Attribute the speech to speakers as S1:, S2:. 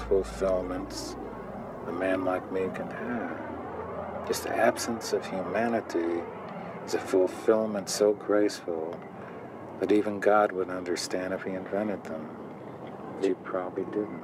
S1: fulfillments a man like me can have. Just the absence of humanity is a fulfillment so graceful that even God would understand if he invented them. He probably didn't.